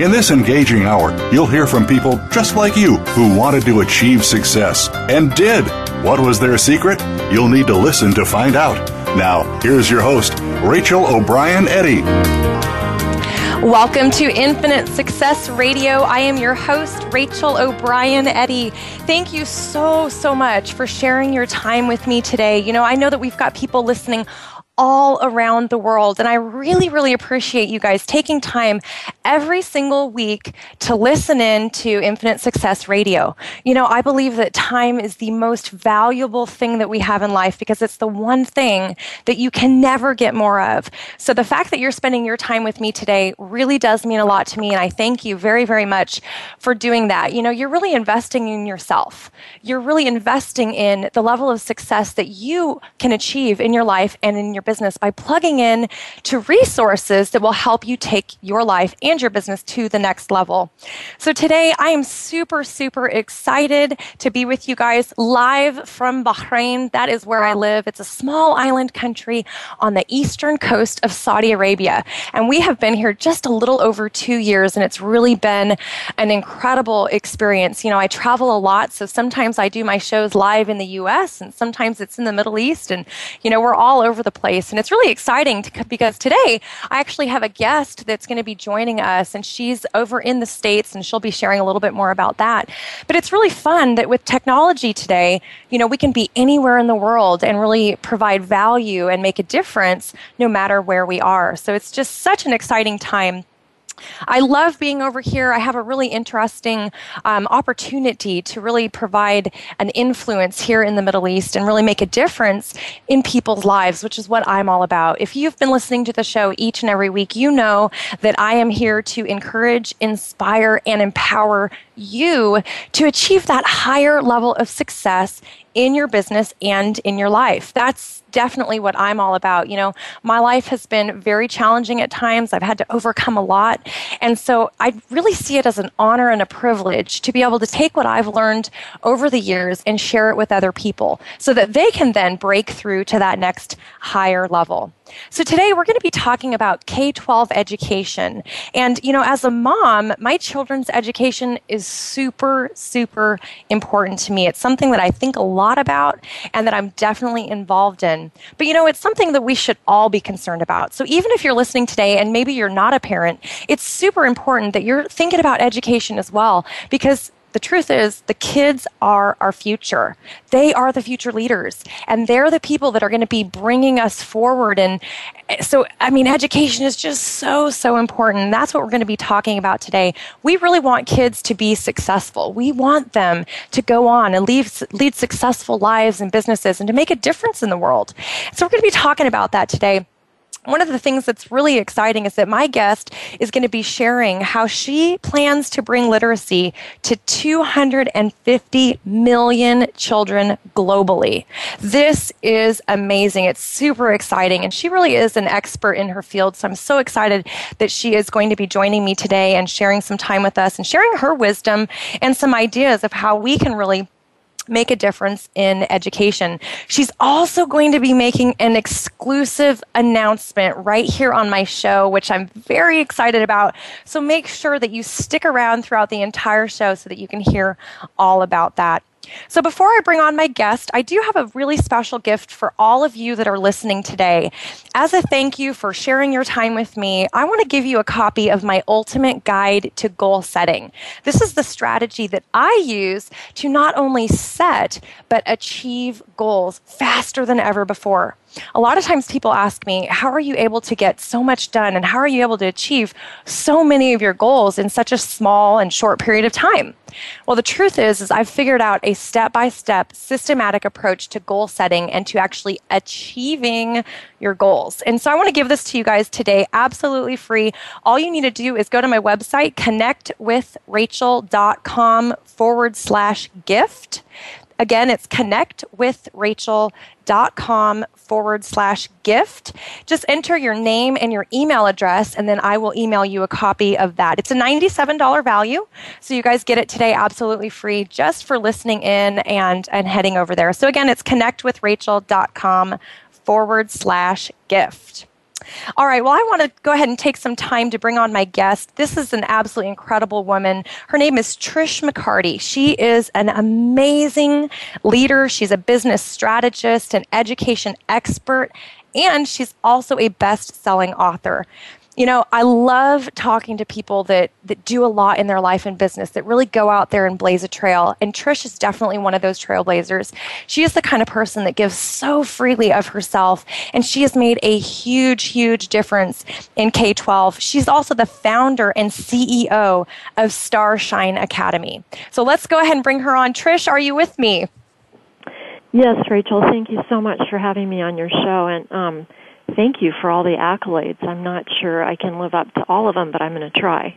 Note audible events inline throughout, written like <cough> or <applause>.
In this engaging hour, you'll hear from people just like you who wanted to achieve success and did. What was their secret? You'll need to listen to find out. Now, here's your host, Rachel O'Brien Eddy. Welcome to Infinite Success Radio. I am your host, Rachel O'Brien Eddy. Thank you so, so much for sharing your time with me today. You know, I know that we've got people listening all around the world. And I really, really appreciate you guys taking time every single week to listen in to Infinite Success Radio. You know, I believe that time is the most valuable thing that we have in life because it's the one thing that you can never get more of. So the fact that you're spending your time with me today really does mean a lot to me. And I thank you very, very much for doing that. You know, you're really investing in yourself. You're really investing in the level of success that you can achieve in your life and in your business by plugging in to resources that will help you take your life and your business to the next level. So today I am super, super excited to be with you guys live from Bahrain. That is where I live. It's a small island country on the eastern coast of Saudi Arabia. And we have been here just a little over two years, and it's really been an incredible experience. You know, I travel a lot, so sometimes I do my shows live in the US, and sometimes it's in the Middle East, and, you know, we're all over the place. And it's really exciting to, because today I actually have a guest that's going to be joining us, and she's over in the States, and she'll be sharing a little bit more about that. But it's really fun that with technology today, you know, we can be anywhere in the world and really provide value and make a difference no matter where we are. So it's just such an exciting time I love being over here. I have a really interesting um, opportunity to really provide an influence here in the Middle East and really make a difference in people's lives, which is what I'm all about. If you've been listening to the show each and every week, you know that I am here to encourage, inspire, and empower you to achieve that higher level of success in your business and in your life. That's definitely what I'm all about. You know, my life has been very challenging at times. I've had to overcome a lot. And so I really see it as an honor and a privilege to be able to take what I've learned over the years and share it with other people so that they can then break through to that next higher level. So today we're going to be talking about K-12 education. And you know, as a mom, my children's education is super super important to me. It's something that I think a lot about and that I'm definitely involved in. But you know, it's something that we should all be concerned about. So even if you're listening today and maybe you're not a parent, it's super important that you're thinking about education as well because the truth is the kids are our future. They are the future leaders and they're the people that are going to be bringing us forward. And eh, so i mean education is just so so important. That's what we're going to be talking about today. We really want kids to be successful. We want them to go on and lead, lead successful lives and businesses and to make a difference in the world. So we're going to be talking about that today one of the things that's really exciting is that my guest is going to be sharing how she plans to bring literacy to 250 million children globally. This is amazing. It's super exciting. And she really is an expert in her field. So I'm so excited that she is going to be joining me today and sharing some time with us and sharing her wisdom and some ideas of how we can really make a difference in education. She's also going to be making an exclusive announcement right here on my show, which I'm very excited about. So make sure that you stick around throughout the entire show so that you can hear all about that. So, before I bring on my guest, I do have a really special gift for all of you that are listening today. As a thank you for sharing your time with me, I want to give you a copy of my ultimate guide to goal setting. This is the strategy that I use to not only set, but achieve goals faster than ever before. A lot of times people ask me, How are you able to get so much done? And how are you able to achieve so many of your goals in such a small and short period of time? Well, the truth is, is I've figured out a step-by-step systematic approach to goal setting and to actually achieving your goals. And so I want to give this to you guys today absolutely free. All you need to do is go to my website, connectwithrachel.com forward slash gift. Again, it's connectwithrachel.com forward slash gift. Just enter your name and your email address, and then I will email you a copy of that. It's a $97 value, so you guys get it today absolutely free just for listening in and, and heading over there. So again, it's connectwithrachel.com forward slash gift. All right, well, I want to go ahead and take some time to bring on my guest. This is an absolutely incredible woman. Her name is Trish McCarty. She is an amazing leader. She's a business strategist, an education expert, and she's also a best selling author. You know, I love talking to people that, that do a lot in their life and business, that really go out there and blaze a trail. And Trish is definitely one of those trailblazers. She is the kind of person that gives so freely of herself, and she has made a huge, huge difference in K 12. She's also the founder and CEO of Starshine Academy. So let's go ahead and bring her on. Trish, are you with me? Yes, Rachel. Thank you so much for having me on your show. And um, thank you for all the accolades. I'm not sure I can live up to all of them, but I'm going to try.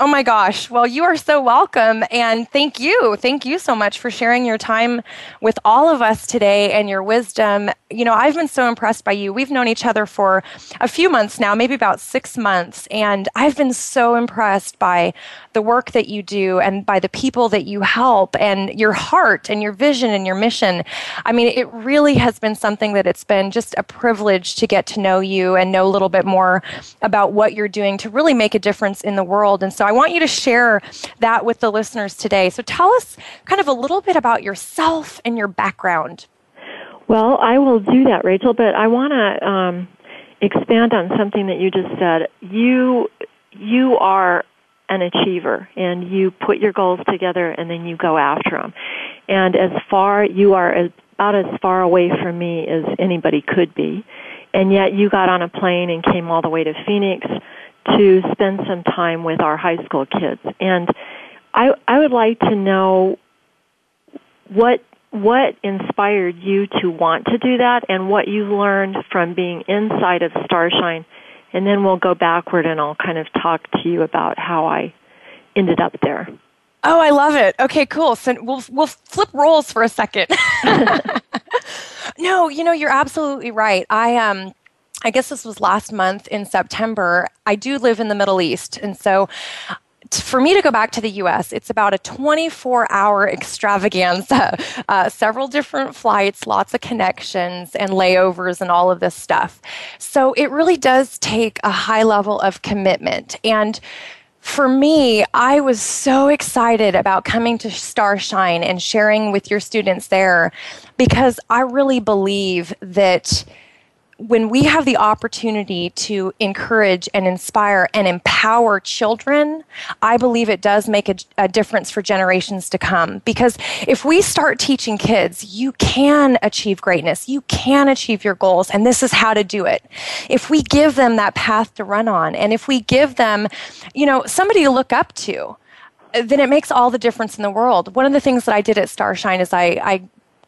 Oh my gosh. Well, you are so welcome. And thank you. Thank you so much for sharing your time with all of us today and your wisdom. You know, I've been so impressed by you. We've known each other for a few months now, maybe about six months. And I've been so impressed by the work that you do and by the people that you help and your heart and your vision and your mission. I mean, it really has been something that it's been just a privilege to get to know you and know a little bit more about what you're doing to really make a difference in the world. And so I want you to share that with the listeners today. So tell us kind of a little bit about yourself and your background. Well, I will do that, Rachel, but I want to um, expand on something that you just said. You you are an achiever and you put your goals together and then you go after them. And as far, you are as, about as far away from me as anybody could be. And yet you got on a plane and came all the way to Phoenix to spend some time with our high school kids. And I, I would like to know what what inspired you to want to do that and what you learned from being inside of Starshine and then we'll go backward and I'll kind of talk to you about how I ended up there. Oh, I love it. Okay, cool. So we'll we'll flip roles for a second. <laughs> <laughs> no, you know, you're absolutely right. I um I guess this was last month in September. I do live in the Middle East, and so for me to go back to the US, it's about a 24 hour extravaganza, <laughs> uh, several different flights, lots of connections and layovers and all of this stuff. So it really does take a high level of commitment. And for me, I was so excited about coming to Starshine and sharing with your students there because I really believe that when we have the opportunity to encourage and inspire and empower children, I believe it does make a, a, difference for generations to come. Because if we start teaching kids, you can achieve greatness, you can achieve your goals, and this is how to do it. If we give them that path to run on, and if we give them, you know, somebody to look up to, then it makes all the difference in the world. One of the things that I did at Starshine is I, I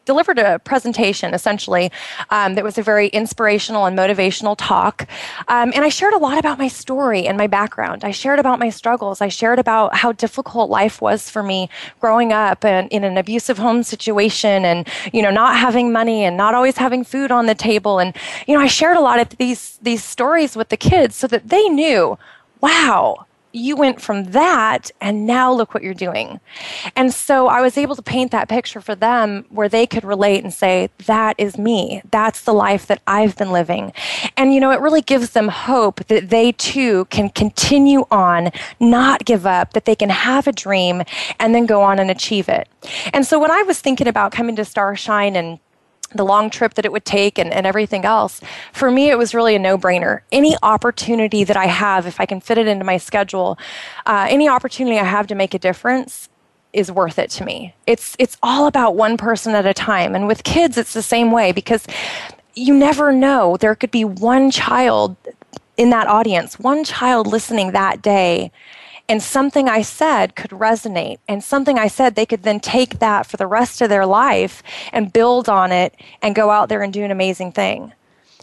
delivered a presentation essentially um, that was a very inspirational and motivational talk. Um, and I shared a lot about my story and my background. I shared about my struggles. I shared about how difficult life was for me growing up and in an abusive home situation and, you know, not having money and not always having food on the table. And, you know, I shared a lot of these, these stories with the kids so that they knew, wow, you went from that and now look what you're doing. And so I was able to paint that picture for them where they could relate and say, that is me. That's the life that I've been living. And, you know, it really gives them hope that they too can continue on, not give up, that they can have a dream and then go on and achieve it. And so when I was thinking about coming to Starshine and the long trip that it would take and, and everything else, for me, it was really a no brainer. Any opportunity that I have, if I can fit it into my schedule, uh, any opportunity I have to make a difference is worth it to me. It's, it's all about one person at a time. And with kids, it's the same way because you never know. There could be one child in that audience, one child listening that day, and something I said could resonate, and something I said, they could then take that for the rest of their life and build on it and go out there and do an amazing thing.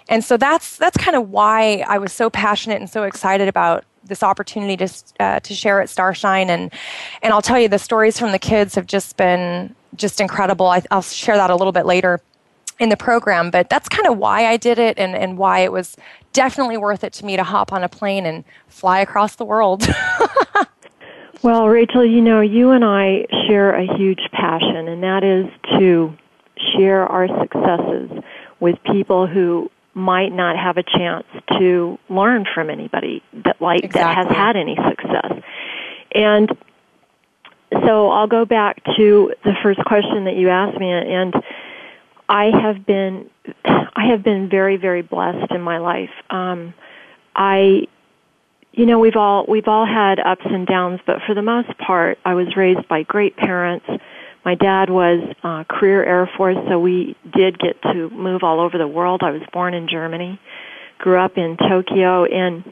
And so that's that's kind of why I was so passionate and so excited about this opportunity to uh, to share at Starshine, and and I'll tell you the stories from the kids have just been just incredible. I, I'll share that a little bit later in the program, but that's kind of why I did it and, and why it was definitely worth it to me to hop on a plane and fly across the world. <laughs> well, Rachel, you know, you and I share a huge passion, and that is to share our successes with people who might not have a chance to learn from anybody that like exactly. that has had any success. And so I'll go back to the first question that you asked me and I have been I have been very very blessed in my life. Um I you know we've all we've all had ups and downs but for the most part I was raised by great parents my dad was uh, career Air Force, so we did get to move all over the world. I was born in Germany, grew up in Tokyo, and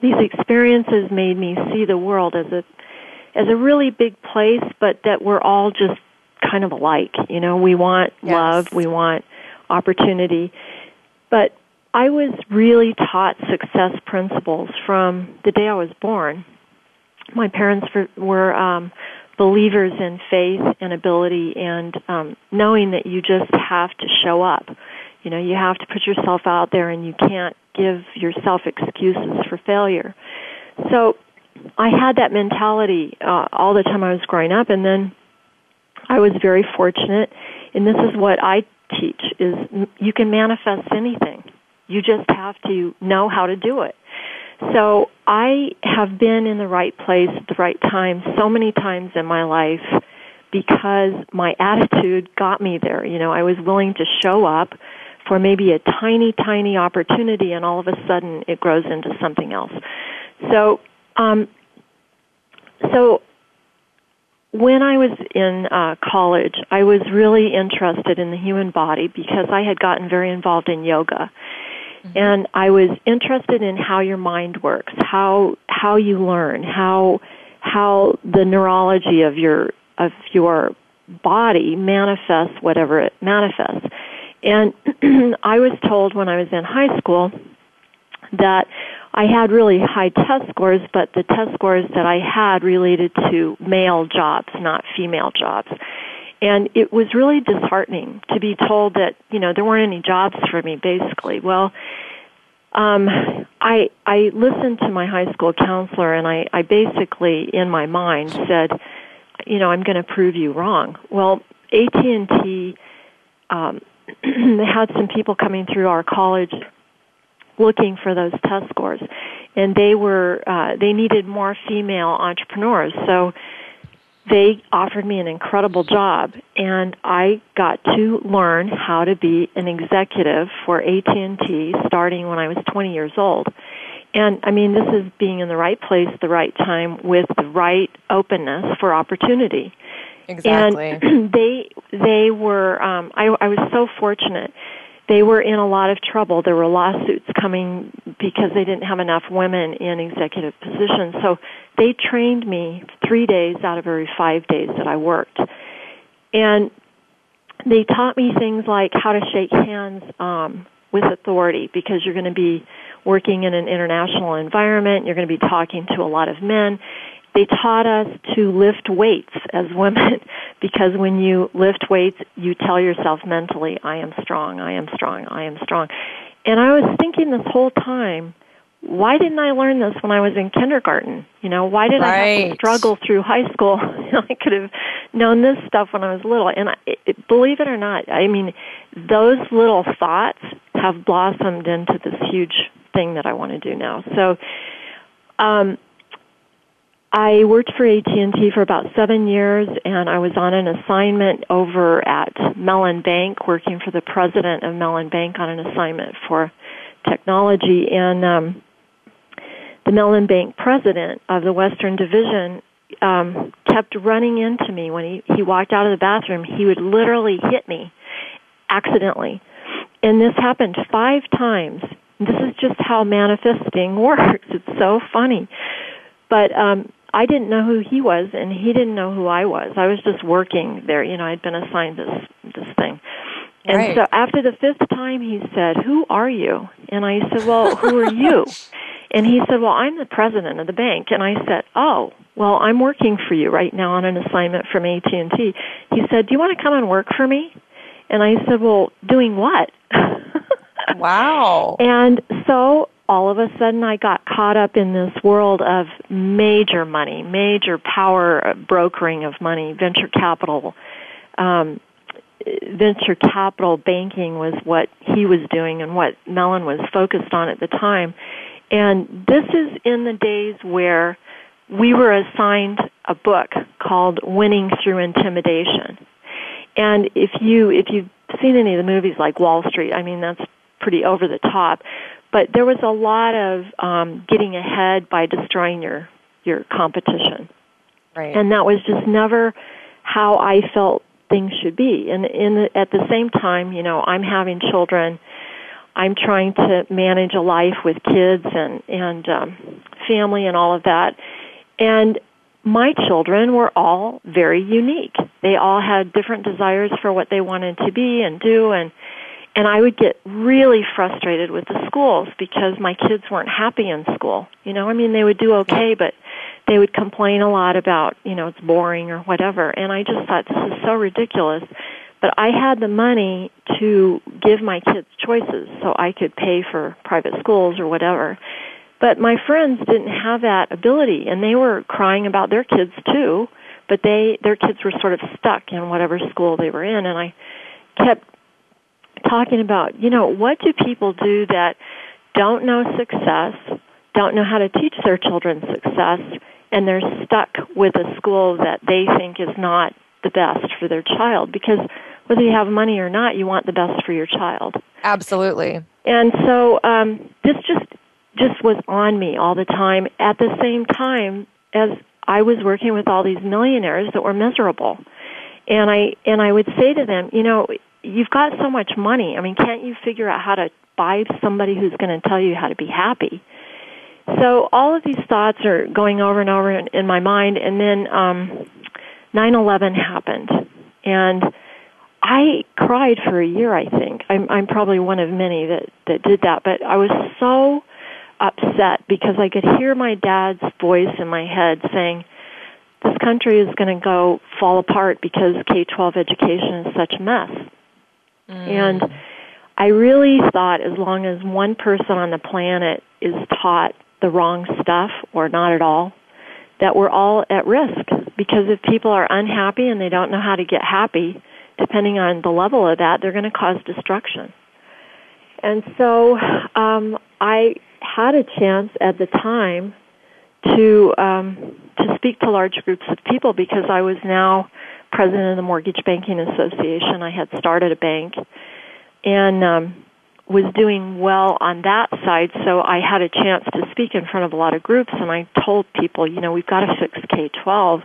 these experiences made me see the world as a as a really big place, but that we're all just kind of alike. You know, we want yes. love, we want opportunity, but I was really taught success principles from the day I was born. My parents were um, believers in faith and ability and um, knowing that you just have to show up. You know, you have to put yourself out there and you can't give yourself excuses for failure. So I had that mentality uh, all the time I was growing up and then I was very fortunate and this is what I teach is you can manifest anything. You just have to know how to do it. So I have been in the right place at the right time so many times in my life because my attitude got me there. You know, I was willing to show up for maybe a tiny, tiny opportunity and all of a sudden it grows into something else. So, um, so when I was in uh, college, I was really interested in the human body because I had gotten very involved in yoga. Mm-hmm. And I was interested in how your mind works, how how you learn, how how the neurology of your of your body manifests whatever it manifests. And <clears throat> I was told when I was in high school that I had really high test scores, but the test scores that I had related to male jobs, not female jobs. And it was really disheartening to be told that, you know, there weren't any jobs for me basically. Well, um, I I listened to my high school counselor and I, I basically in my mind said, you know, I'm going to prove you wrong. Well, AT&T um, <clears throat> had some people coming through our college looking for those test scores and they were uh, they needed more female entrepreneurs. So they offered me an incredible job and I got to learn how to be an executive for AT&T starting when I was 20 years old. And I mean, this is being in the right place, the right time with the right openness for opportunity. Exactly. And <clears throat> they they were um I I was so fortunate they were in a lot of trouble. There were lawsuits coming because they didn't have enough women in executive positions. So they trained me three days out of every five days that I worked. And they taught me things like how to shake hands um, with authority because you're going to be working in an international environment. You're going to be talking to a lot of men they taught us to lift weights as women <laughs> because when you lift weights, you tell yourself mentally, I am strong, I am strong, I am strong. And I was thinking this whole time, why didn't I learn this when I was in kindergarten? You know, why did right. I have to struggle through high school? <laughs> I could have known this stuff when I was little. And I, it, believe it or not, I mean, those little thoughts have blossomed into this huge thing that I want to do now. So, um, I worked for AT&T for about seven years, and I was on an assignment over at Mellon Bank, working for the president of Mellon Bank on an assignment for technology. And um, the Mellon Bank president of the Western Division um, kept running into me when he he walked out of the bathroom. He would literally hit me accidentally, and this happened five times. This is just how manifesting <laughs> works. It's so funny. But um, I didn't know who he was, and he didn't know who I was. I was just working there. You know, I'd been assigned this this thing. And right. so after the fifth time, he said, "Who are you?" And I said, "Well, who are you?" <laughs> And he said, "Well, I'm the president of the bank." And I said, "Oh, well, I'm working for you right now on an assignment from AT&T." He said, "Do you want to come and work for me?" And I said, "Well, doing what?" <laughs> wow. And so all of a sudden I got caught up in this world of major money, major power brokering of money, venture capital. Um, venture capital banking was what he was doing and what Mellon was focused on at the time. And this is in the days where we were assigned a book called Winning Through Intimidation. And if you if you've seen any of the movies like Wall Street, I mean that's pretty over the top. But there was a lot of um, getting ahead by destroying your your competition, right. and that was just never how I felt things should be. And in the, at the same time, you know, I'm having children. I'm trying to manage a life with kids and and um, family and all of that. And my children were all very unique. They all had different desires for what they wanted to be and do and and I would get really frustrated with the schools because my kids weren't happy in school. You know, I mean they would do okay, but they would complain a lot about, you know, it's boring or whatever. And I just thought this is so ridiculous. But I had the money to give my kids choices so I could pay for private schools or whatever. But my friends didn't have that ability and they were crying about their kids too, but they their kids were sort of stuck in whatever school they were in and I kept talking about, you know, what do people do that don't know success, don't know how to teach their children success, and they're stuck with a school that they think is not the best for their child because whether you have money or not, you want the best for your child. Absolutely. And so um, this just just was on me all the time. At the same time as I was working with all these millionaires that were miserable, and I and I would say to them, you know, you've got so much money. I mean, can't you figure out how to buy somebody who's going to tell you how to be happy? So all of these thoughts are going over and over in, in my mind, and then um, 9/11 happened, and I cried for a year. I think I'm, I'm probably one of many that that did that, but I was so upset because I could hear my dad's voice in my head saying, "This country is going to go fall apart because K-12 education is such a mess." Mm. And I really thought as long as one person on the planet is taught the wrong stuff or not at all, that we're all at risk. Because if people are unhappy and they don't know how to get happy, depending on the level of that, they're going to cause destruction. And so um, I had a chance at the time to um, to speak to large groups of people because I was now president of the Mortgage Banking Association. I had started a bank and um, was doing well on that side, so I had a chance to speak in front of a lot of groups. And I told people, you know, we've got to fix K 12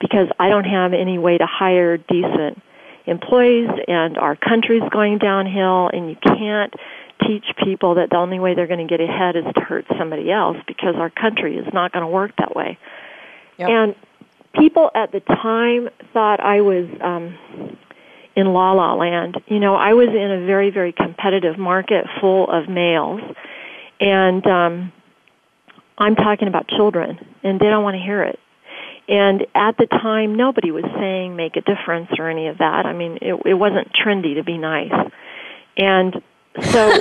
because I don't have any way to hire decent employees, and our country's going downhill, and you can't teach people that the only way they're going to get ahead is to hurt somebody else because our country is not going to work that way. Yep. And people at the time thought I was um, in la la land. You know, I was in a very very competitive market full of males, and um, I'm talking about children, and they don't want to hear it. And at the time, nobody was saying make a difference or any of that. I mean, it, it wasn't trendy to be nice. And so, <laughs>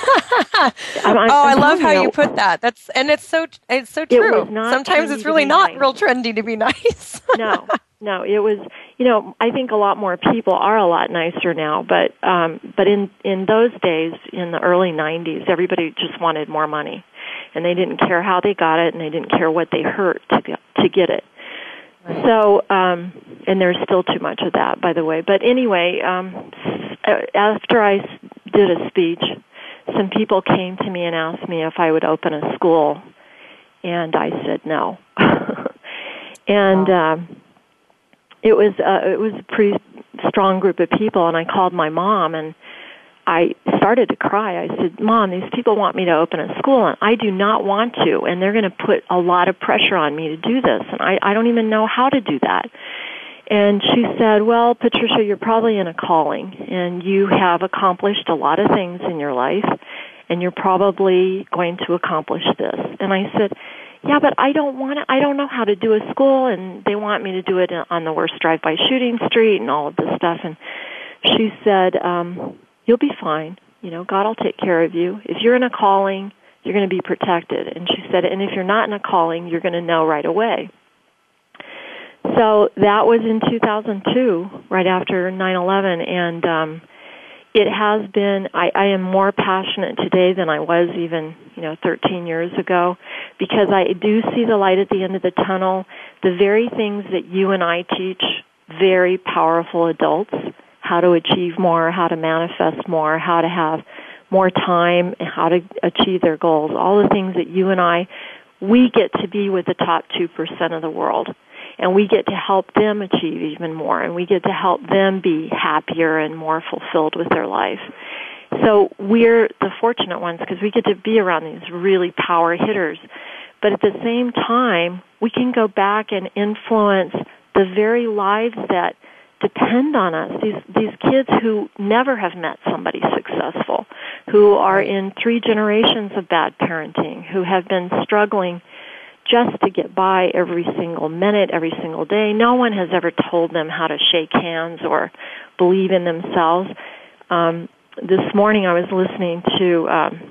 I'm, I'm, oh, I love how you, you put that. That's and it's so it's so true. It Sometimes it's really not nice. real trendy to be <laughs> nice. no, no, it was. You know, I think a lot more people are a lot nicer now, but um, but in in those days, in the early '90s, everybody just wanted more money, and they didn't care how they got it, and they didn't care what they hurt to get, to get it. Right. So, um, and there's still too much of that, by the way. But anyway, um, after I did a speech, some people came to me and asked me if I would open a school, and I said no. <laughs> and wow. um, it was uh, it was a pretty strong group of people, and I called my mom and I started to cry. I said, Mom, these people want me to open a school and I do not want to and they're going to put a lot of pressure on me to do this and I, I don't even know how to do that. And she said, well, Patricia, you're probably in a calling and you have accomplished a lot of things in your life and you're probably going to accomplish this. And I said, yeah, but I don't want to, I don't know how to do a school and they want me to do it on the worst drive-by shooting street and all of this stuff. And she said, um, you'll be fine. You know, God will take care of you. If you're in a calling, you're going to be protected. And she said, and if you're not in a calling, you're going to know right away. So that was in 2002, right after 9/11, and um, it has been. I, I am more passionate today than I was even, you know, 13 years ago, because I do see the light at the end of the tunnel. The very things that you and I teach very powerful adults how to achieve more, how to manifest more, how to have more time, how to achieve their goals. All the things that you and I, we get to be with the top 2% of the world and we get to help them achieve even more and we get to help them be happier and more fulfilled with their life. So we're the fortunate ones because we get to be around these really power hitters. But at the same time, we can go back and influence the very lives that depend on us. These these kids who never have met somebody successful, who are in three generations of bad parenting, who have been struggling just to get by every single minute, every single day. No one has ever told them how to shake hands or believe in themselves. Um, this morning I was listening to um,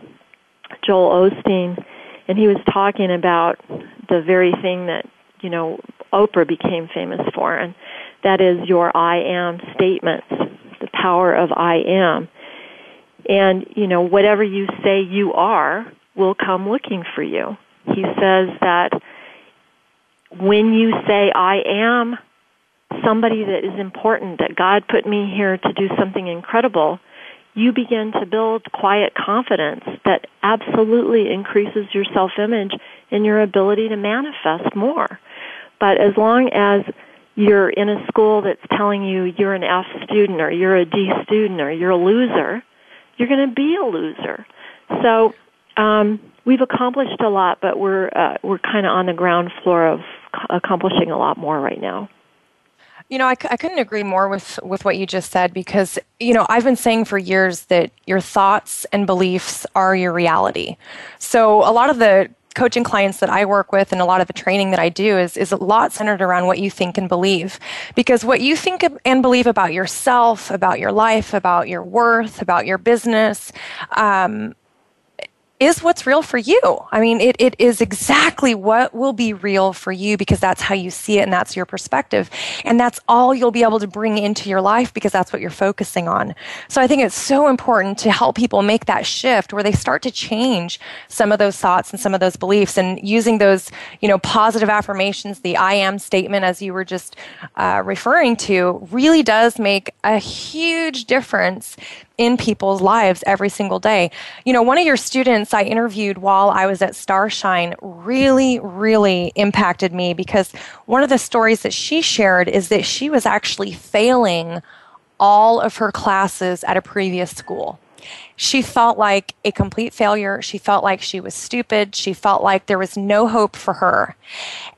Joel Osteen, and he was talking about the very thing that you know Oprah became famous for, and that is your I am statements, the power of I am. And you know whatever you say you are will come looking for you he says that when you say, I am somebody that is important, that God put me here to do something incredible, you begin to build quiet confidence that absolutely increases your self-image and your ability to manifest more. But as long as you're in a school that's telling you you're an F student or you're a D student or you're a loser, you're going to be a loser. So um, we've accomplished a lot, but we're uh, we're kind of on the ground floor of accomplishing a lot more right now. You know, I, I couldn't agree more with, with what you just said because, you know, I've been saying for years that your thoughts and beliefs are your reality. So a lot of the coaching clients that I work with and a lot of the training that I do is, is a lot centered around what you think and believe. Because what you think and believe about yourself, about your life, about your worth, about your business, um, is what's real for you. I mean, it, it is exactly what will be real for you because that's how you see it and that's your perspective. And that's all you'll be able to bring into your life because that's what you're focusing on. So I think it's so important to help people make that shift where they start to change some of those thoughts and some of those beliefs and using those, you know, positive affirmations, the I am statement, as you were just uh, referring to, really does make a huge difference in people's lives every single day. You know, one of your students I interviewed while I was at Starshine really, really impacted me because one of the stories that she shared is that she was actually failing all of her classes at a previous school. She felt like a complete failure. She felt like she was stupid. She felt like there was no hope for her.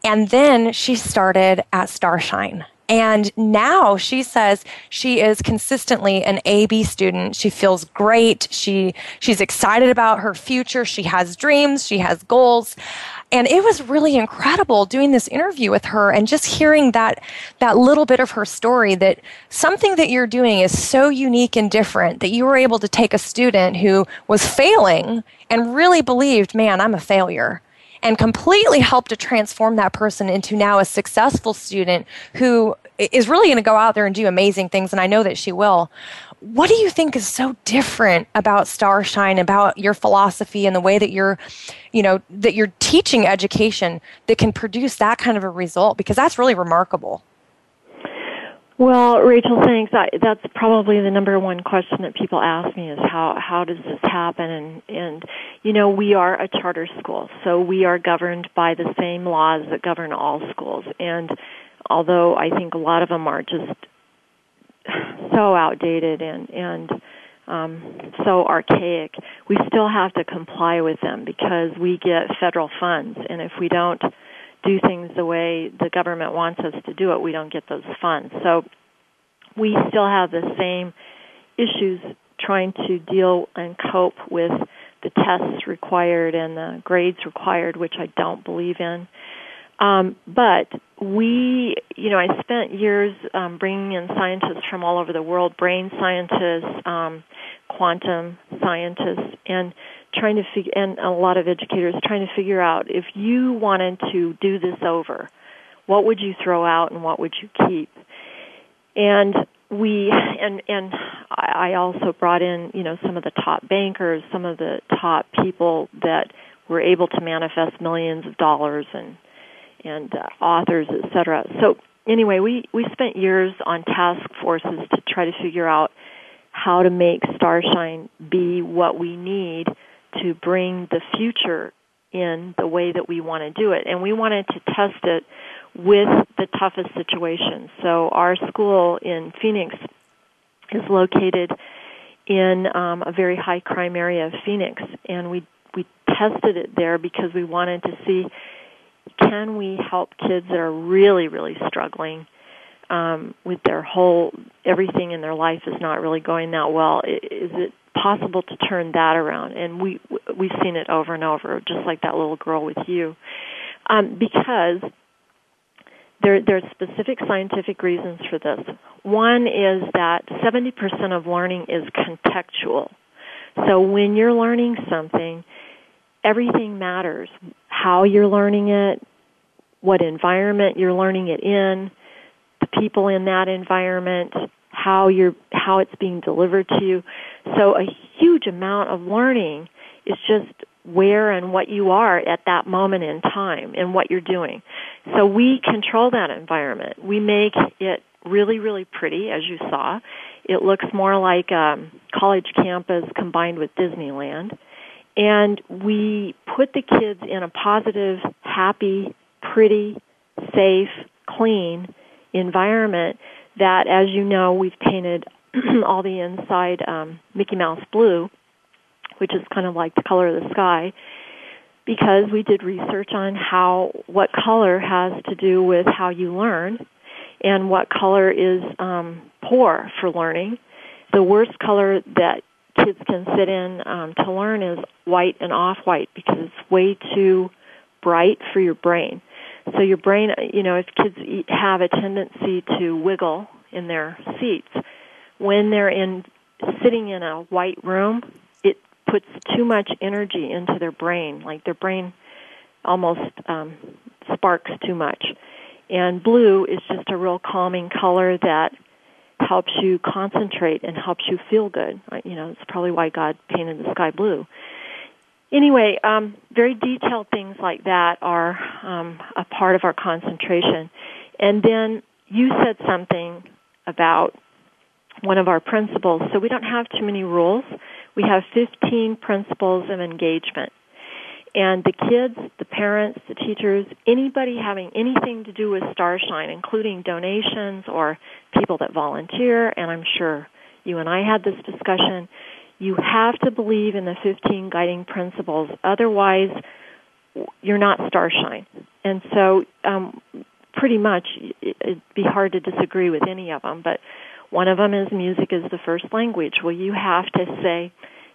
And then she started at Starshine. And now she says she is consistently an AB student. She feels great. She, she's excited about her future. She has dreams. She has goals. And it was really incredible doing this interview with her and just hearing that, that little bit of her story that something that you're doing is so unique and different that you were able to take a student who was failing and really believed, man, I'm a failure and completely help to transform that person into now a successful student who is really going to go out there and do amazing things. And I know that she will. What do you think is so different about Starshine, about your philosophy and the way that you're, you know, that you're teaching education that can produce that kind of a result? Because that's really remarkable. Well, Rachel, thanks. I, that's probably the number one question that people ask me is how how does this happen? And and you know we are a charter school, so we are governed by the same laws that govern all schools. And although I think a lot of them are just so outdated and and um, so archaic, we still have to comply with them because we get federal funds, and if we don't do things the way the government wants us to do it, we don't get those funds. So we still have the same issues trying to deal and cope with the tests required and the grades required, which I don't believe in. Um, but we, you know, I spent years um, bringing in scientists from all over the world, brain scientists, um, quantum scientists, and trying to figure, and a lot of educators trying to figure out if you wanted to do this over, what would you throw out and what would you keep? And we and and I also brought in you know some of the top bankers, some of the top people that were able to manifest millions of dollars and and uh, authors, etc. So anyway, we we spent years on task forces to try to figure out how to make Starshine be what we need to bring the future in the way that we want to do it, and we wanted to test it with the toughest situations. So our school in Phoenix is located in um, a very high crime area of Phoenix, and we we tested it there because we wanted to see can we help kids that are really really struggling um, with their whole everything in their life is not really going that well. Is it possible to turn that around? And we we've seen it over and over, just like that little girl with you, um, because there, are specific scientific reasons for this. One is that 70% of learning is contextual. So when you're learning something, everything matters. How you're learning it, what environment you're learning it in, people in that environment, how you're, how it's being delivered to you. So a huge amount of learning is just where and what you are at that moment in time and what you're doing. So we control that environment. We make it really, really pretty, as you saw. It looks more like a college campus combined with Disneyland. And we put the kids in a positive, happy, pretty, safe, clean environment that, as you know, we've painted <clears throat> all the inside um, Mickey Mouse blue which is kind of like the color of the sky, because we did research on how what color has to do with how you learn and what color is um, poor for learning. The worst color that kids can sit in um, to learn is white and off-white because it's way too bright for your brain. So your brain, you know, if kids have a tendency to wiggle in their seats, when they're in sitting in a white room, it puts too much energy into their brain, like their brain almost um, sparks too much. And blue is just a real calming color that helps you concentrate and helps you feel good. You know, it's probably why God painted the sky blue. Anyway, um, very detailed things like that are um, a part of our concentration. And then you said something about one of our principles. So we don't have too many rules we have 15 principles of engagement. And the kids, the parents, the teachers, anybody having anything to do with Starshine, including donations or people that volunteer, and I'm sure you and I had this discussion, you have to believe in the 15 guiding principles. Otherwise, you're not Starshine. And so, um, pretty much, it'd be hard to disagree with any of them, but one of them is music is the first language. Well, you have to say,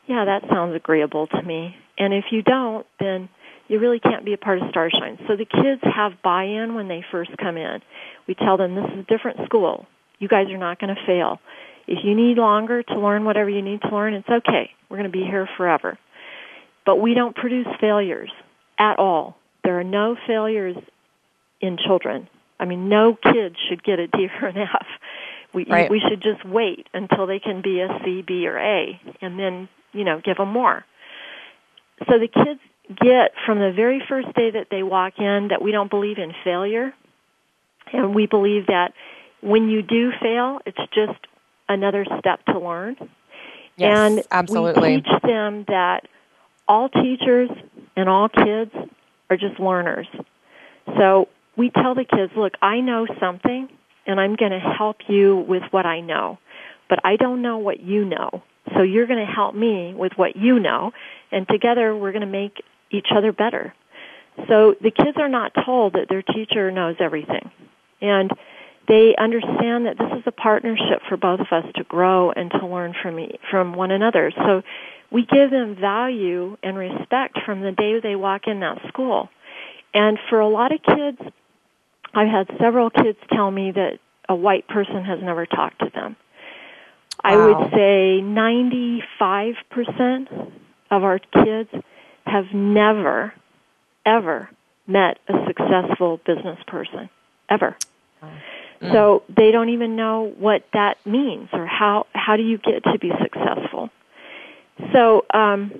yeah, that sounds agreeable to me. And if you don't, then you really can't be a part of Starshine. So the kids have buy-in when they first come in. We tell them this is a different school. You guys are not going to fail. If you need longer to learn whatever you need to learn, it's okay. We're going to be here forever. But we don't produce failures at all. There are no failures in children. I mean, no kid should get a D or an F. We right. we should just wait until they can be a C, B, or A, and then you know give them more. So the kids get from the very first day that they walk in that we don't believe in failure, and we believe that when you do fail, it's just another step to learn. Yes, and absolutely. we teach them that all teachers and all kids are just learners. So we tell the kids, look, I know something and I'm going to help you with what I know. But I don't know what you know. so you're going to help me with what you know, and together we're going to make each other better. So the kids are not told that their teacher knows everything. And they understand that this is a partnership for both of us to grow and to learn from from one another. So we give them value and respect from the day they walk in that school. And for a lot of kids, I've had several kids tell me that a white person has never talked to them. Wow. I would say 95% of our kids have never, ever met a successful business person. Ever. Mm. So they don't even know what that means or how, how do you get to be successful. So, um,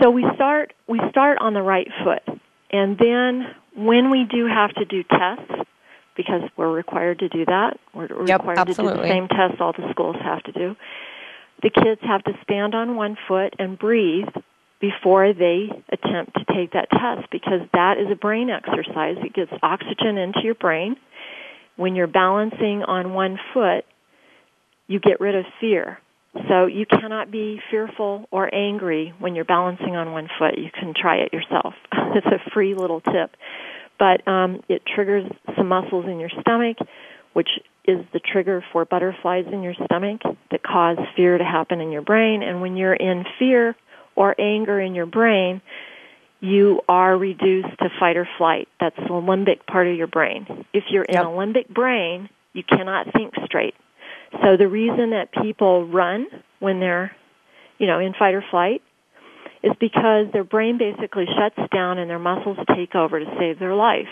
so we start, we start on the right foot. And then when we do have to do tests, because we're required to do that, we're yep, required absolutely. to do the same tests all the schools have to do. The kids have to stand on one foot and breathe before they attempt to take that test because that is a brain exercise. It gets oxygen into your brain. When you're balancing on one foot, you get rid of fear. So you cannot be fearful or angry when you're balancing on one foot. You can try it yourself. <laughs> it's a free little tip. But um, it triggers some muscles in your stomach, which is the trigger for butterflies in your stomach that cause fear to happen in your brain. And when you're in fear or anger in your brain, you are reduced to fight or flight. That's the limbic part of your brain. If you're in yep. a limbic brain, you cannot think straight. So the reason that people run when they're, you know, in fight or flight is because their brain basically shuts down and their muscles take over to save their life.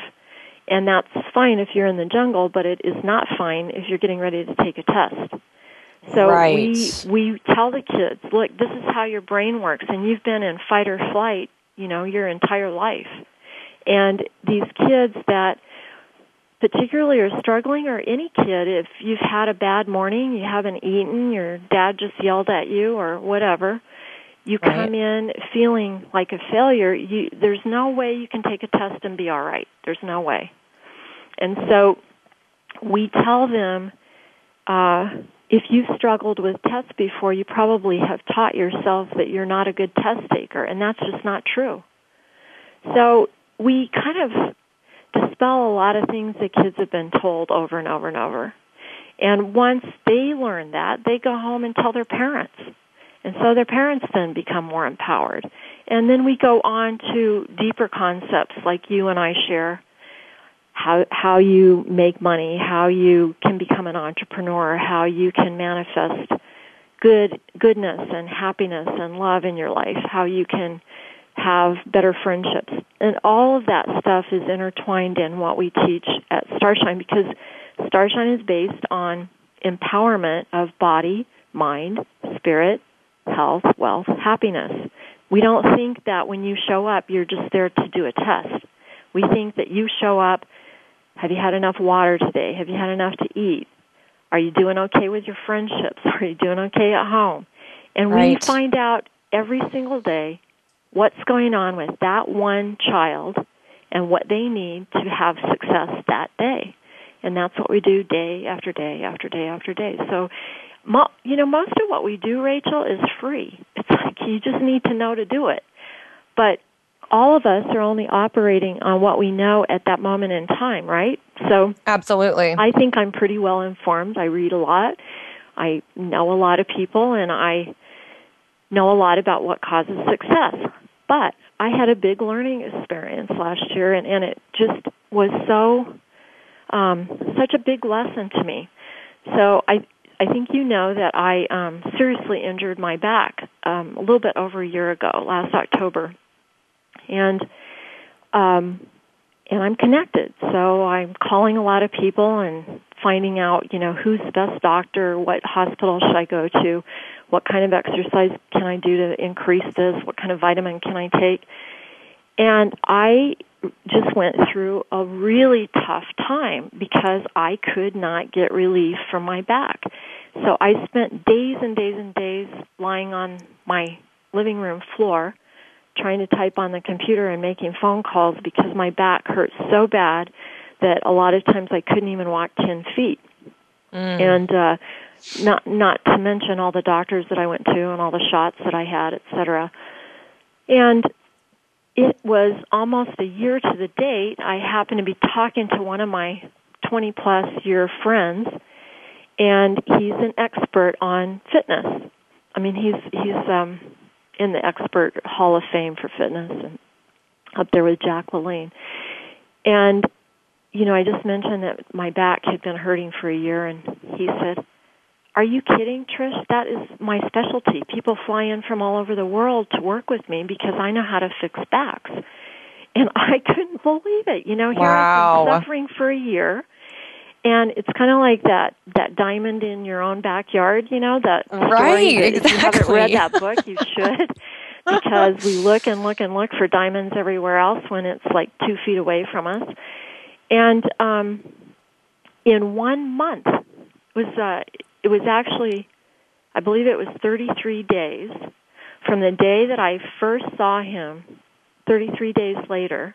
And that's fine if you're in the jungle, but it is not fine if you're getting ready to take a test. So right. we we tell the kids, look, this is how your brain works and you've been in fight or flight, you know, your entire life. And these kids that particularly are struggling or any kid if you've had a bad morning, you haven't eaten, your dad just yelled at you or whatever, you right. come in feeling like a failure, you there's no way you can take a test and be all right. There's no way. And so we tell them uh if you've struggled with tests before, you probably have taught yourself that you're not a good test taker, and that's just not true. So we kind of dispel a lot of things that kids have been told over and over and over. And once they learn that, they go home and tell their parents. And so their parents then become more empowered. And then we go on to deeper concepts like you and I share how how you make money, how you can become an entrepreneur, how you can manifest good goodness and happiness and love in your life, how you can have better friendships. And all of that stuff is intertwined in what we teach at Starshine because Starshine is based on empowerment of body, mind, spirit, health, wealth, happiness. We don't think that when you show up, you're just there to do a test. We think that you show up have you had enough water today? Have you had enough to eat? Are you doing okay with your friendships? <laughs> Are you doing okay at home? And right. we find out every single day what's going on with that one child and what they need to have success that day. And that's what we do day after day after day after day. So, you know, most of what we do, Rachel, is free. It's like you just need to know to do it. But all of us are only operating on what we know at that moment in time, right? So Absolutely. I think I'm pretty well informed. I read a lot. I know a lot of people and I know a lot about what causes success. But I had a big learning experience last year and, and it just was so um such a big lesson to me. So I I think you know that I um seriously injured my back um a little bit over a year ago, last October and um, and I'm connected. So I'm calling a lot of people and finding out, you know, who's the best doctor, what hospital should I go to, what kind of exercise can I do to increase this, what kind of vitamin can I take. And I just went through a really tough time because I could not get relief from my back. So I spent days and days and days lying on my living room floor trying to type on the computer and making phone calls because my back hurt so bad that a lot of times I couldn't even walk 10 feet. Mm. And uh not not to mention all the doctors that I went to and all the shots that I had, etc. And it was almost a year to the date. I happened to be talking to one of my 20 plus year friends, and he's an expert on fitness. I mean, he's he's um, in the expert Hall of Fame for fitness, and up there with Jack LaLanne. And you know, I just mentioned that my back had been hurting for a year, and he said, are you kidding, Trish? That is my specialty. People fly in from all over the world to work with me because I know how to fix backs. And <laughs> I couldn't believe it. You know, here wow. I've been suffering for a year. And it's kind of like that that diamond in your own backyard, you know, that right, story that exactly. if you haven't read that book, you should. <laughs> because we look and look and look for diamonds everywhere else when it's like two feet away from us. And um in one month was uh it was actually, I believe it was 33 days from the day that I first saw him, 33 days later.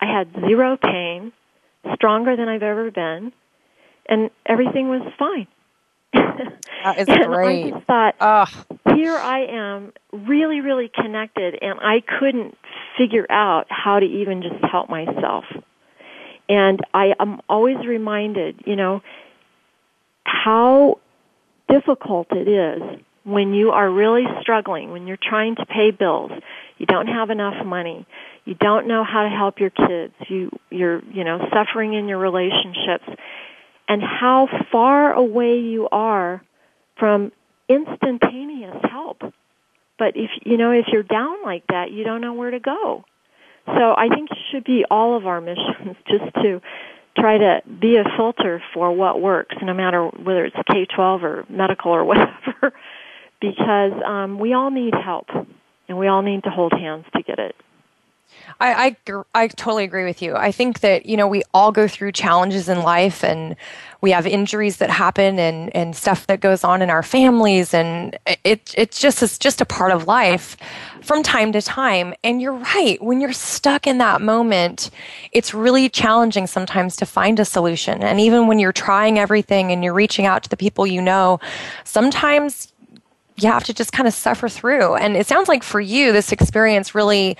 I had zero pain, stronger than I've ever been, and everything was fine. <laughs> That is <laughs> and great. I just thought, Ugh. here I am, really, really connected, and I couldn't figure out how to even just help myself. And I am always reminded, you know, how difficult it is when you are really struggling, when you're trying to pay bills, you don't have enough money, you don't know how to help your kids, you you're, you know, suffering in your relationships, and how far away you are from instantaneous help. But if you know if you're down like that, you don't know where to go. So I think it should be all of our <laughs> missions just to try to be a filter for what works, no matter whether it's K 12 or medical or <laughs> whatever, because um, we all need help and we all need to hold hands to get it. I, I, I totally agree with you. I think that, you know, we all go through challenges in life and we have injuries that happen and, and stuff that goes on in our families and it, it's just, it's just a part of life from time to time. And you're right. When you're stuck in that moment, it's really challenging sometimes to find a solution. And even when you're trying everything and you're reaching out to the people you know, sometimes you have to just kind of suffer through. And it sounds like for you, this experience really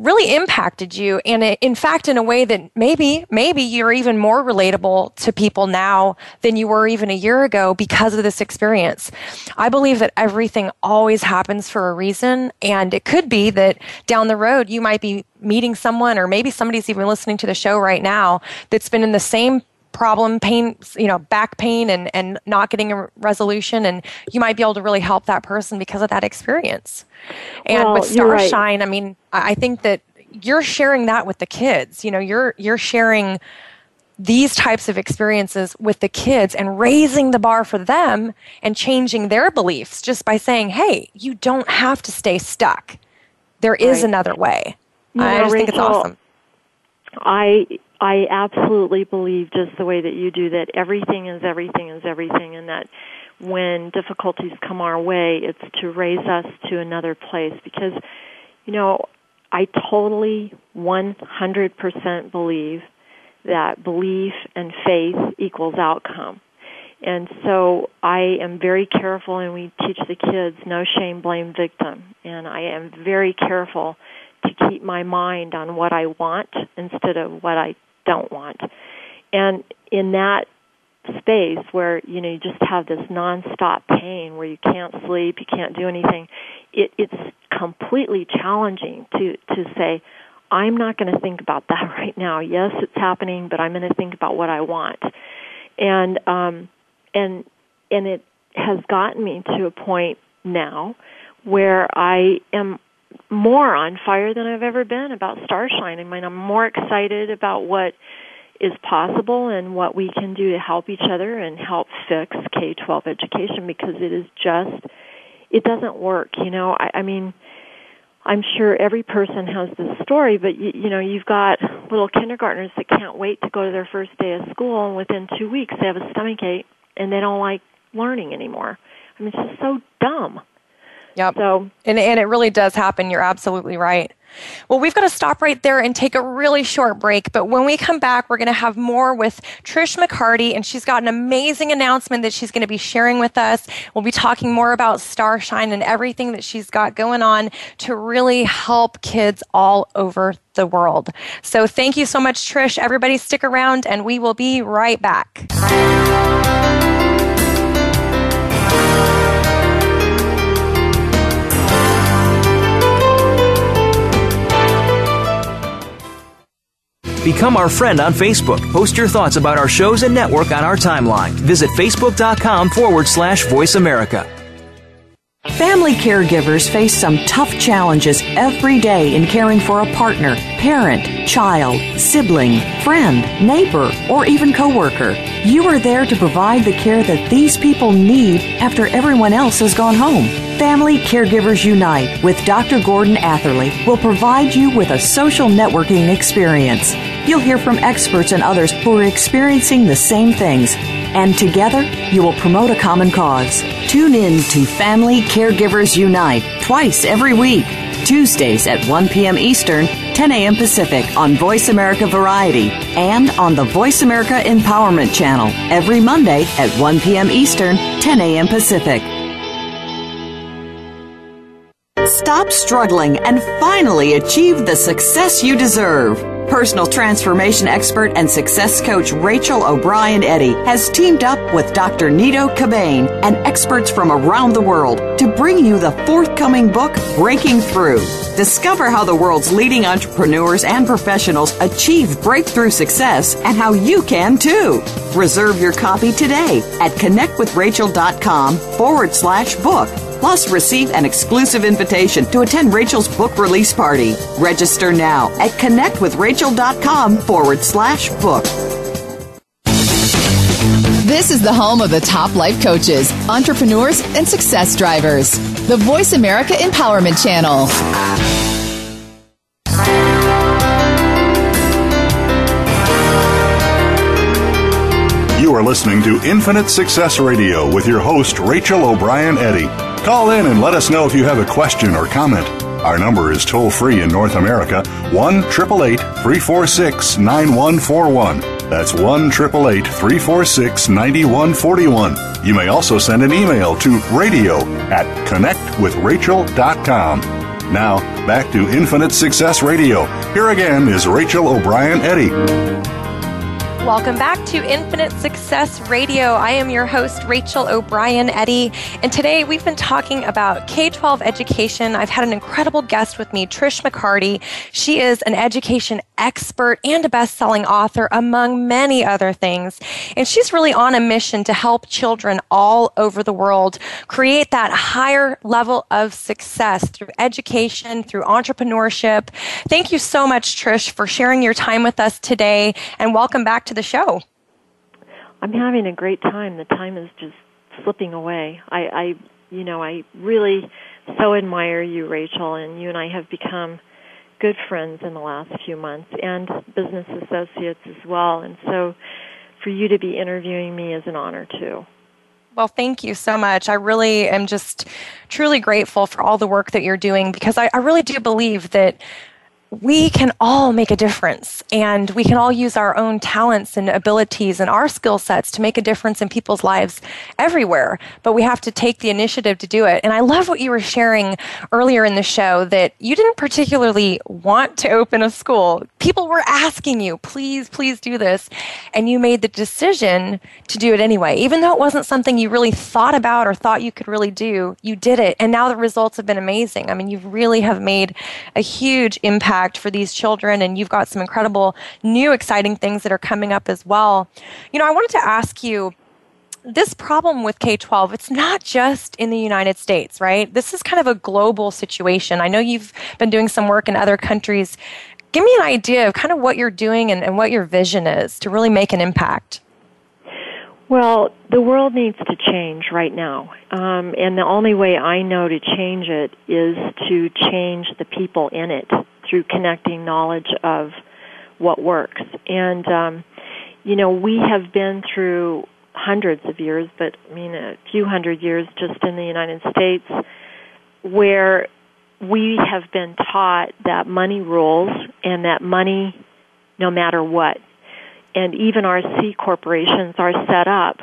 really impacted you. And in fact in a way that maybe maybe you're even more relatable to people now than you were even a year ago because of this experience. I believe that everything always happens for a reason. And it could be that down the road you might be meeting someone or maybe somebody's even listening to the show right now that's been in the same problem pain you know back pain and and not getting a resolution and you might be able to really help that person because of that experience and well, with starshine right. i mean i think that you're sharing that with the kids you know you're you're sharing these types of experiences with the kids and raising the bar for them and changing their beliefs just by saying hey you don't have to stay stuck there is right. another way you i just Rachel, think it's awesome i I absolutely believe just the way that you do that everything is everything is everything and that when difficulties come our way it's to raise us to another place because you know I totally 100% believe that belief and faith equals outcome. And so I am very careful and we teach the kids no shame, blame, victim. And I am very careful to keep my mind on what I want instead of what I don't want. And in that space where you know you just have this nonstop pain where you can't sleep, you can't do anything, it, it's completely challenging to to say, I'm not going to think about that <laughs> right now. Yes, it's happening, but I'm going to think about what I want. And um, and and it has gotten me to a point now where I am more on fire than I've ever been about Starshine. I mean, I'm more excited about what is possible and what we can do to help each other and help fix K-12 education because it is just, it doesn't work. You know, I, I mean, I'm sure every person has this story, but you, you know, you've got little kindergartners that can't wait to go to their first day of school, and within two weeks they have a stomach ache and they don't like learning anymore. I mean, it's just so dumb. Yep. So and and it really does happen. You're absolutely right. Well, we've got to stop right there and take a really short break. But when we come back, we're going to have more with Trish McCarty, and she's got an amazing announcement that she's going to be sharing with us. We'll be talking more about Starshine and everything that she's got going on to really help kids all over the world. So thank you so much, Trish. Everybody stick around, and we will be right back. Become our friend on Facebook. Post your thoughts about our shows and network on our timeline. Visit facebook.com forward slash voice America. Family caregivers face some tough challenges every day in caring for a partner, parent, child, sibling, friend, neighbor, or even coworker. You are there to provide the care that these people need after everyone else has gone home. Family Caregivers Unite with Dr. Gordon Atherley will provide you with a social networking experience. You'll hear from experts and others who are experiencing the same things and together you will promote a common cause. Tune in to Family Caregivers Unite twice every week, Tuesdays at 1 p.m. Eastern, 10 a.m. Pacific on Voice America Variety and on the Voice America Empowerment Channel every Monday at 1 p.m. Eastern, 10 a.m. Pacific. Stop struggling and finally achieve the success you deserve. Personal transformation expert and success coach Rachel O'Brien Eddy has teamed up with Dr. Nido Qubein and experts from around the world to bring you the forthcoming book, Breaking Through. Discover how the world's leading entrepreneurs and professionals achieve breakthrough success and how you can too. Reserve your copy today at connectwithrachel.com forward slash book Plus, receive an exclusive invitation to attend Rachel's book release party. Register now at connectwithrachel.com forward slash book. This is the home of the top life coaches, entrepreneurs, and success drivers. The Voice America Empowerment Channel. You are listening to Infinite Success Radio with your host, Rachel O'Brien Eddy. Call in and let us know if you have a question or comment. Our number is toll free in North America 1 888 346 9141. That's 1 888 346 9141. You may also send an email to radio at connectwithrachel.com. Now, back to Infinite Success Radio. Here again is Rachel O'Brien Eddy. Welcome back to Infinite Success Radio. I am your host, Rachel O'Brien Eddy, and today we've been talking about K 12 education. I've had an incredible guest with me, Trish McCarty. She is an education expert and a best selling author, among many other things. And she's really on a mission to help children all over the world create that higher level of success through education, through entrepreneurship. Thank you so much, Trish, for sharing your time with us today, and welcome back to the show. I'm having a great time. The time is just slipping away. I, I you know, I really so admire you, Rachel, and you and I have become good friends in the last few months and business associates as well. And so for you to be interviewing me is an honor too. Well, thank you so much. I really am just truly grateful for all the work that you're doing because I, I really do believe that we can all make a difference and we can all use our own talents and abilities and our skill sets to make a difference in people's lives everywhere. But we have to take the initiative to do it. And I love what you were sharing earlier in the show that you didn't particularly want to open a school. People were asking you, please, please do this. And you made the decision to do it anyway. Even though it wasn't something you really thought about or thought you could really do, you did it. And now the results have been amazing. I mean, you really have made a huge impact impact for these children, and you've got some incredible new exciting things that are coming up as well. You know, I wanted to ask you this problem with K 12, it's not just in the United States, right? This is kind of a global situation. I know you've been doing some work in other countries. Give me an idea of kind of what you're doing and, and what your vision is to really make an impact. Well, the world needs to change right now. Um, and the only way I know to change it is to change the people in it through connecting knowledge of what works. And, um, you know, we have been through hundreds of years, but I mean a few hundred years just in the United States, where we have been taught that money rules and that money no matter what. And even our C corporations are set up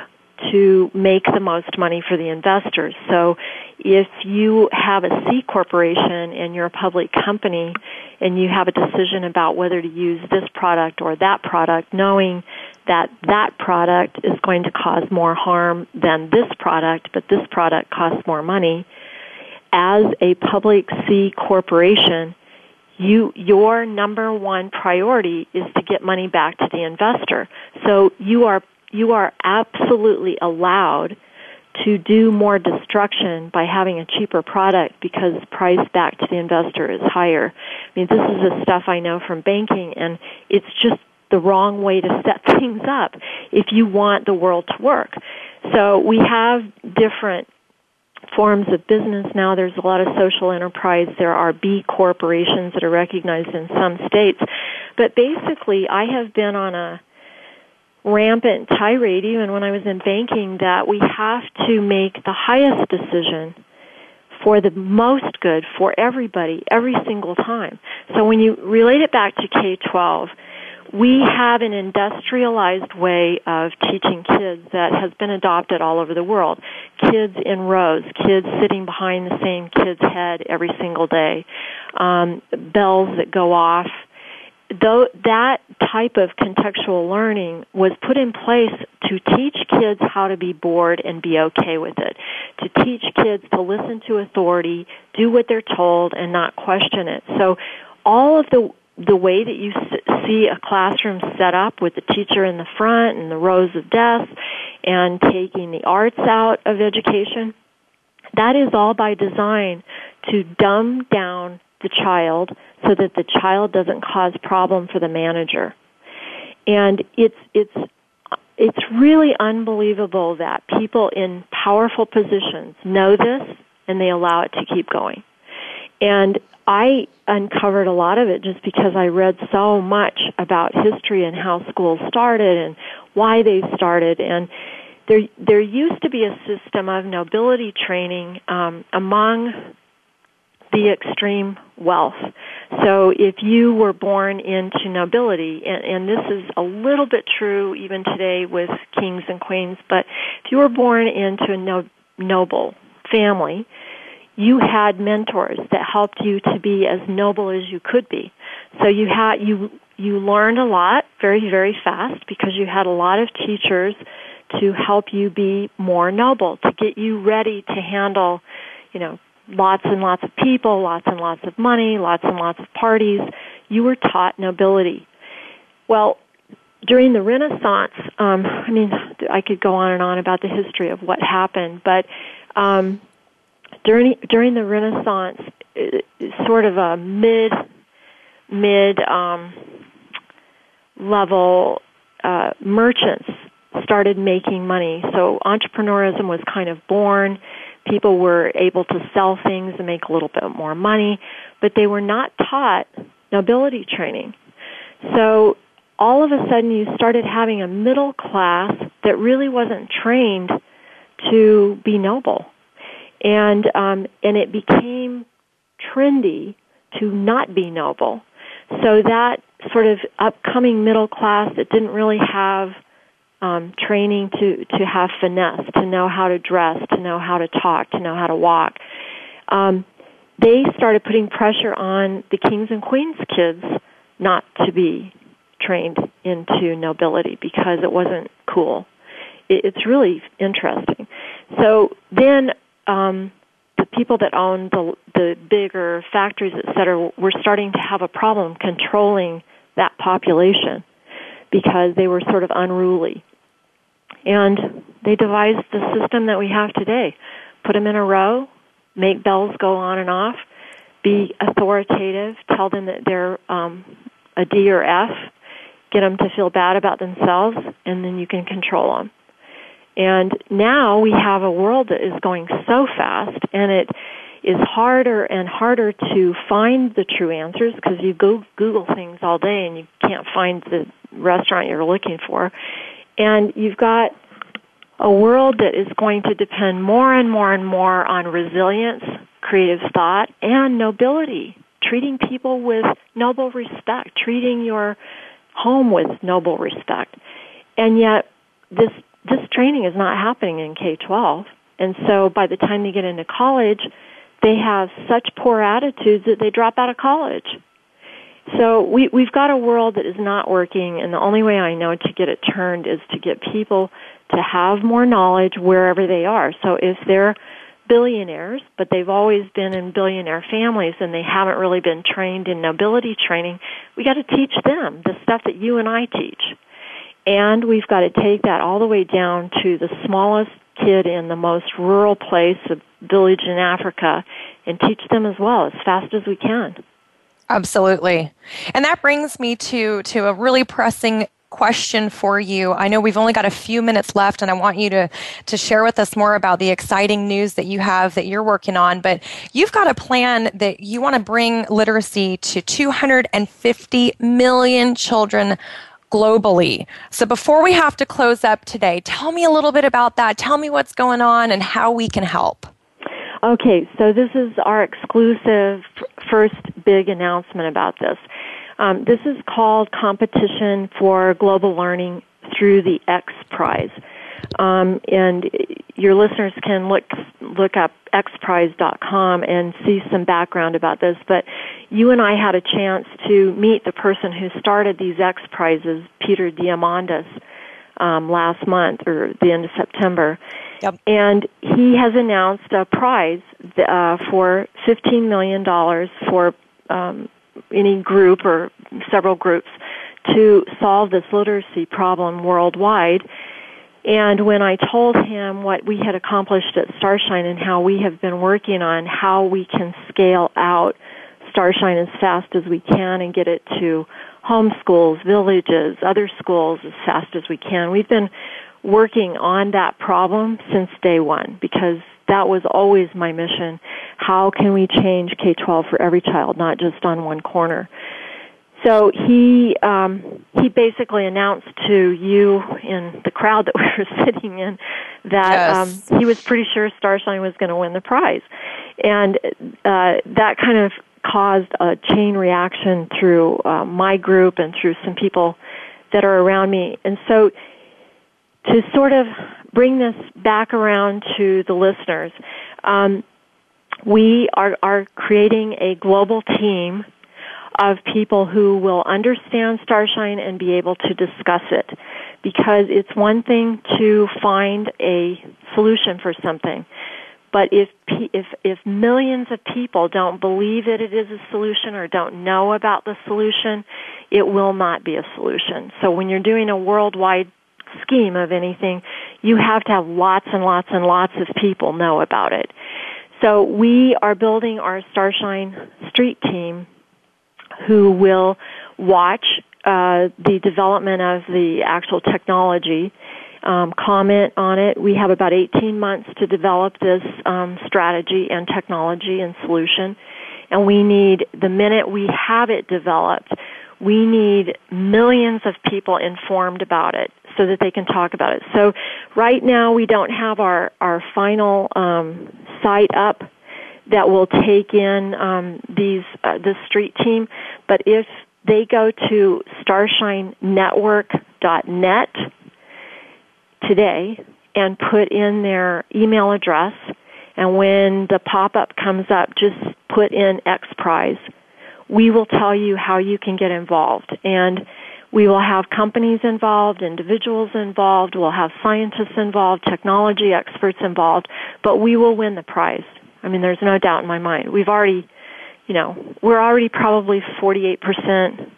to make the most money for the investors. So if you have a C corporation and you're a public company and you have a decision about whether to use this product or that product, knowing that that product is going to cause more harm than this product, but this product costs more money, as a public C corporation, you your number one priority is to get money back to the investor. So you are you are absolutely allowed to do more destruction by having a cheaper product because price back to the investor is higher. I mean, this is the stuff I know from banking and it's just the wrong way to <laughs> set things up if you want the world to work. So we have different forms of business now. There's a lot of social enterprise. There are B corporations that are recognized in some states. But basically, I have been on a rampant tirade even when I was in banking that we have to make the highest decision for the most good for everybody every single time. So when you relate it back to K-12, we have an industrialized way of teaching kids that has been adopted all over the world. Kids in rows, kids sitting behind the same kid's head every single day, um, bells that go off. Though that type of contextual learning was put in place to teach kids how to be bored and be okay with it, to teach kids to listen to authority, do what they're told, and not question it. So all of the the way that you see a classroom set up with the teacher in the front and the rows of desks and taking the arts out of education, that is all by design to dumb down the child so that the child doesn't cause problem for the manager. And it's it's it's really unbelievable that people in powerful positions know this and they allow it to keep going. And I uncovered a lot of it just because I read so much about history and how schools started and why they started and there there used to be a system of nobility training um, among the extreme wealth. So if you were born into nobility, and, and this is a little bit true even today with kings and queens, but if you were born into a no, noble family, you had mentors that helped you to be as noble as you could be. So you had you you learned a lot very very fast because you had a lot of teachers to help you be more noble, to get you ready to handle, you know, lots and lots of people, lots and lots of money, lots and lots of parties. You were taught nobility. Well, during the Renaissance, um, I mean, I could go on and on about the history of what happened, but um, during during the Renaissance, sort of a mid mid um, level uh, merchants started making money. So entrepreneurism was kind of born. People were able to sell things and make a little bit more money, but they were not taught nobility training. So all of a sudden you started having a middle class that really wasn't trained to be noble and um, and it became trendy to not be noble. So that sort of upcoming middle class that didn't really have um, training to to have finesse, to know how to dress, to know how to talk, to know how to walk. Um, they started putting pressure on the kings and queens kids not to be trained into nobility because it wasn't cool. It, it's really interesting. So then um, the people that owned the the bigger factories, et cetera, were starting to have a problem controlling that population because they were sort of unruly. And they devised the system that we have today. Put them in a row, make bells go on and off, be authoritative, tell them that they're um, a D or F, get them to feel bad about themselves, and then you can control them. And now we have a world that is going so fast and it is harder and harder to find the true answers because you go Google things all day and you can't find the restaurant you're looking for. And you've got a world that is going to depend more and more and more on resilience, creative thought, and nobility. Treating people with noble respect, treating your home with noble respect. And yet, this, this training is not happening in K-12. And so by the time they get into college, they have such poor attitudes that they drop out of college. So we, we've got a world that is not working, and the only way I know to get it turned is to get people to have more knowledge wherever they are. So if they're billionaires, but they've always been in billionaire families and they haven't really been trained in nobility training, we got to teach them the stuff that you and I teach. And we've got to take that all the way down to the smallest kid in the most rural place, a village in Africa, and teach them as well as fast as we can. Absolutely. And that brings me to to a really pressing question for you. I know we've only got a few minutes left and I want you to to share with us more about the exciting news that you have that you're working on, but you've got a plan that you want to bring literacy to 250 million children globally. So before we have to close up today, tell me a little bit about that. Tell me what's going on and how we can help. Okay, so this is our exclusive first big announcement about this. Um, this is called Competition for Global Learning through the X Prize. Um, and your listeners can look look up xprize.com and see some background about this. But you and I had a chance to meet the person who started these X Prizes, Peter Diamandis, um, last month or the end of September. Yep. And he has announced a prize uh, for $15 million for um, any group or several groups to solve this literacy problem worldwide. And when I told him what we had accomplished at Starshine and how we have been working on how we can scale out Starshine as fast as we can and get it to home schools, villages, other schools as fast as we can, we've been working on that problem since day one because that was always my mission. How can we change K-12 for every child, not just on one corner? So he um, he basically announced to you in the crowd that <laughs> we were sitting in that yes. um, he was pretty sure Starshine was going to win the prize, and uh, that kind of caused a chain reaction through uh, my group and through some people that are around me, and so to sort of bring this back around to the listeners, um, we are, are creating a global team of people who will understand Starshine and be able to discuss it. Because it's one thing to find a solution for something, but if if if millions of people don't believe that it is a solution or don't know about the solution, it will not be a solution. So when you're doing a worldwide scheme of anything, you have to have lots and lots and lots of people know about it. So we are building our Starshine Street team who will watch uh, the development of the actual technology, um, comment on it. We have about 18 months to develop this um, strategy and technology and solution. And we need, the minute we have it developed, we need millions of people informed about it so that they can talk about it. So right now we don't have our, our final um, site up that will take in um, these uh, the street team, but if they go to starshinenetwork.net today and put in their email address, and when the pop-up comes up, just put in X Prize. We will tell you how you can get involved. And we will have companies involved, individuals involved, we'll have scientists involved, technology experts involved, but we will win the prize. I mean, there's no doubt in my mind. We've already, you know, we're already probably 48%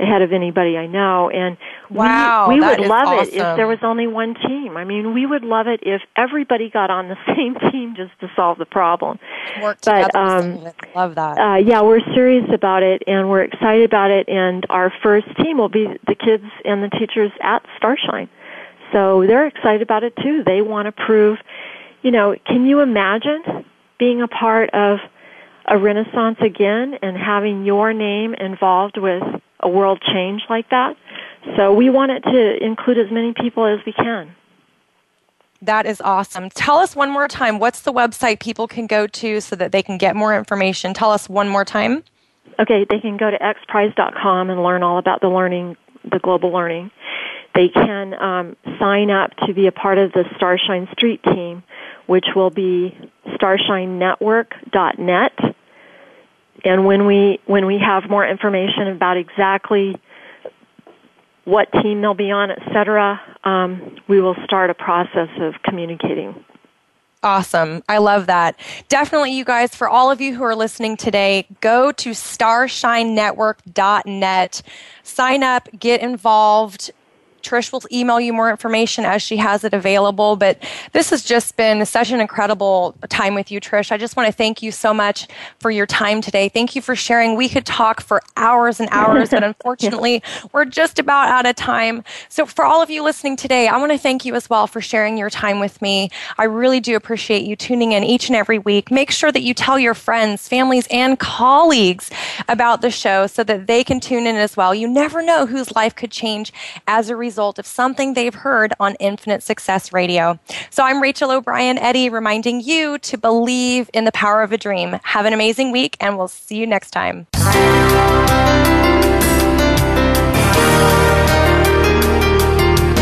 ahead of anybody I know. And wow, we, we would love awesome. it if there was only one team. I mean, we would love it if everybody got on the <laughs> same team just to solve the problem. Work but um, love that. Uh, yeah, we're serious about it and we're excited about it. And our first team will be the kids and the teachers at Starshine. So they're excited about it too. They want to prove, you know, can you imagine being a part of a renaissance again and having your name involved with a world change like that. So we want it to include as many people as we can. That is awesome. Tell us one more time what's the website people can go to so that they can get more information? Tell us one more time. Okay, they can go to xprize.com and learn all about the learning, the global learning. They can um, sign up to be a part of the Starshine Street team, which will be starshinenetwork.net. And when we when we have more information about exactly what team they'll be on, etc., um, we will start a process of communicating. Awesome. I love that. Definitely, you guys, for all of you who are listening today, go to starshinenetwork.net, sign up, get involved, Trish will email you more information as she has it available. But this has just been such an incredible time with you, Trish. I just want to thank you so much for your time today. Thank you for sharing. We could talk for hours and hours, but <laughs> unfortunately, we're just about out of time. So, for all of you listening today, I want to thank you as well for sharing your time with me. I really do appreciate you tuning in each and every week. Make sure that you tell your friends, families, and colleagues about the show so that they can tune in as well. You never know whose life could change as a result result of something they've heard on Infinite Success Radio. So I'm Rachel O'Brien Eddy reminding you to believe in the power of a dream. Have an amazing week and we'll see you next time.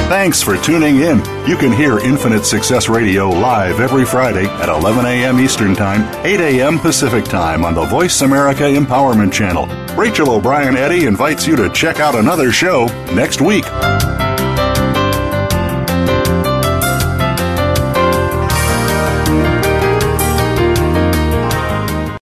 Thanks for tuning in. You can hear Infinite Success Radio live every Friday at 11 a.m. Eastern Time, 8 a.m. Pacific Time on the Voice America Empowerment Channel. Rachel O'Brien Eddy invites you to check out another show next week.